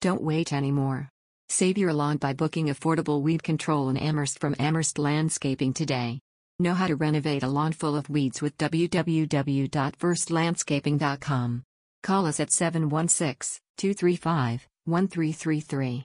Don't wait anymore. Save your lawn by booking affordable weed control in Amherst from Amherst Landscaping today. Know how to renovate a lawn full of weeds with www.amherstlandscaping.com. Call us at 716 235 1333.